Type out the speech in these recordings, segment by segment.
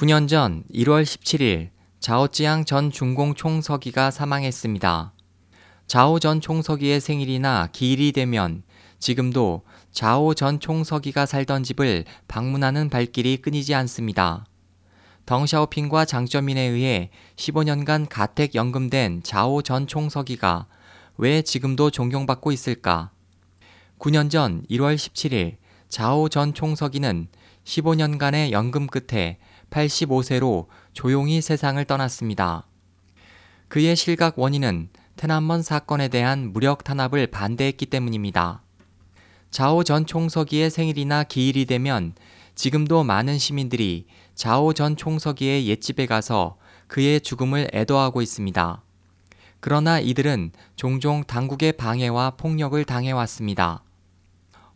9년 전 1월 17일 자오찌양 전 중공 총서기가 사망했습니다. 자오 전 총서기의 생일이나 기일이 되면 지금도 자오 전 총서기가 살던 집을 방문하는 발길이 끊이지 않습니다. 덩샤오핑과 장쩌민에 의해 15년간 가택 연금된 자오 전 총서기가 왜 지금도 존경받고 있을까? 9년 전 1월 17일 자오 전 총서기는 15년간의 연금 끝에 85세로 조용히 세상을 떠났습니다. 그의 실각 원인은 테난먼 사건에 대한 무력 탄압을 반대했기 때문입니다. 자오 전 총서기의 생일이나 기일이 되면 지금도 많은 시민들이 자오 전 총서기의 옛집에 가서 그의 죽음을 애도하고 있습니다. 그러나 이들은 종종 당국의 방해와 폭력을 당해왔습니다.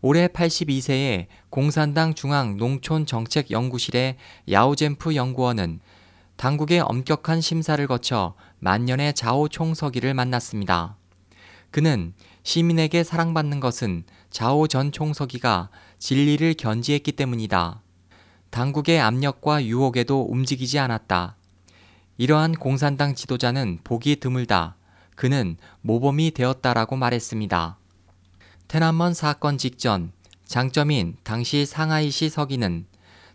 올해 82세의 공산당 중앙 농촌 정책 연구실의 야오젠프 연구원은 당국의 엄격한 심사를 거쳐 만년의 자오 총서기를 만났습니다. 그는 시민에게 사랑받는 것은 자오 전 총서기가 진리를 견지했기 때문이다. 당국의 압력과 유혹에도 움직이지 않았다. 이러한 공산당 지도자는 보기 드물다. 그는 모범이 되었다라고 말했습니다. 테난먼 사건 직전 장점인 당시 상하이시 서기는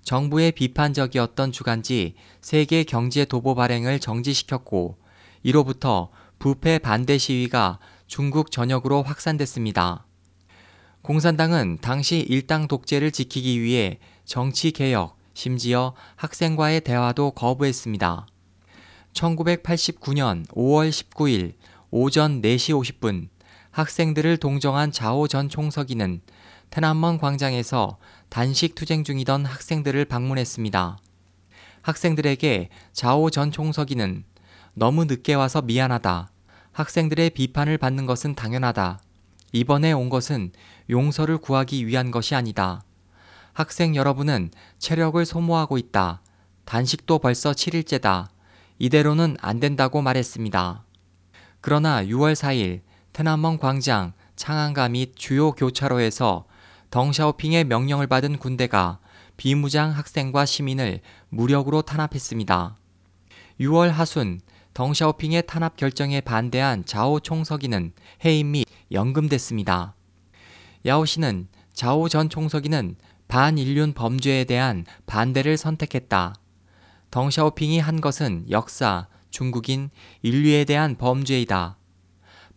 정부의 비판적이었던 주간지 세계 경제 도보 발행을 정지시켰고 이로부터 부패 반대 시위가 중국 전역으로 확산됐습니다. 공산당은 당시 일당 독재를 지키기 위해 정치 개혁, 심지어 학생과의 대화도 거부했습니다. 1989년 5월 19일 오전 4시 50분 학생들을 동정한 자오 전 총서기는 테난먼 광장에서 단식 투쟁 중이던 학생들을 방문했습니다. 학생들에게 자오 전 총서기는 너무 늦게 와서 미안하다. 학생들의 비판을 받는 것은 당연하다. 이번에 온 것은 용서를 구하기 위한 것이 아니다. 학생 여러분은 체력을 소모하고 있다. 단식도 벌써 7일째다. 이대로는 안 된다고 말했습니다. 그러나 6월 4일 테난먼 광장, 창안가 및 주요 교차로에서 덩샤오핑의 명령을 받은 군대가 비무장 학생과 시민을 무력으로 탄압했습니다. 6월 하순 덩샤오핑의 탄압 결정에 반대한 자오 총서기는 해임 및 연금됐습니다. 야오 씨는 자오 전 총서기는 반인륜 범죄에 대한 반대를 선택했다. 덩샤오핑이 한 것은 역사, 중국인, 인류에 대한 범죄이다.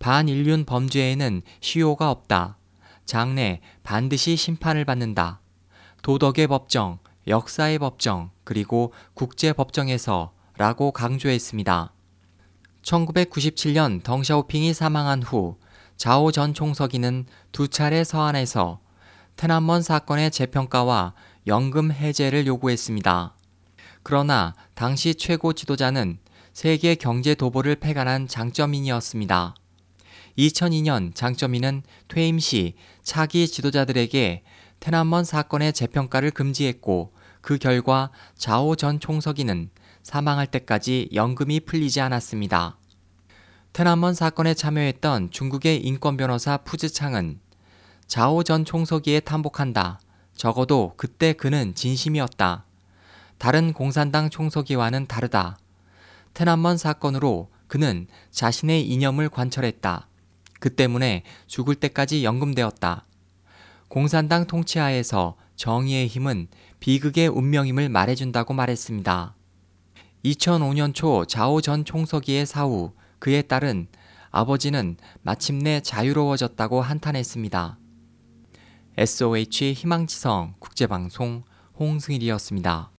반인륜 범죄에는 시효가 없다. 장래 반드시 심판을 받는다. 도덕의 법정, 역사의 법정, 그리고 국제 법정에서 라고 강조했습니다. 1997년 덩샤오핑이 사망한 후 자오 전 총서기는 두 차례 서한에서 테난먼 사건의 재평가와 연금 해제를 요구했습니다. 그러나 당시 최고 지도자는 세계 경제 도보를 폐간한 장점인이었습니다. 2002년 장점인은 퇴임 시 차기 지도자들에게 테난먼 사건의 재평가를 금지했고 그 결과 자오 전 총서기는 사망할 때까지 연금이 풀리지 않았습니다. 테난먼 사건에 참여했던 중국의 인권 변호사 푸즈창은 자오 전 총서기에 탐복한다. 적어도 그때 그는 진심이었다. 다른 공산당 총서기와는 다르다. 테난먼 사건으로 그는 자신의 이념을 관철했다. 그 때문에 죽을 때까지 연금되었다. 공산당 통치하에서 정의의 힘은 비극의 운명임을 말해준다고 말했습니다. 2005년 초 자오 전 총서기의 사후 그의 딸은 아버지는 마침내 자유로워졌다고 한탄했습니다. SOH 희망지성 국제방송 홍승일이었습니다.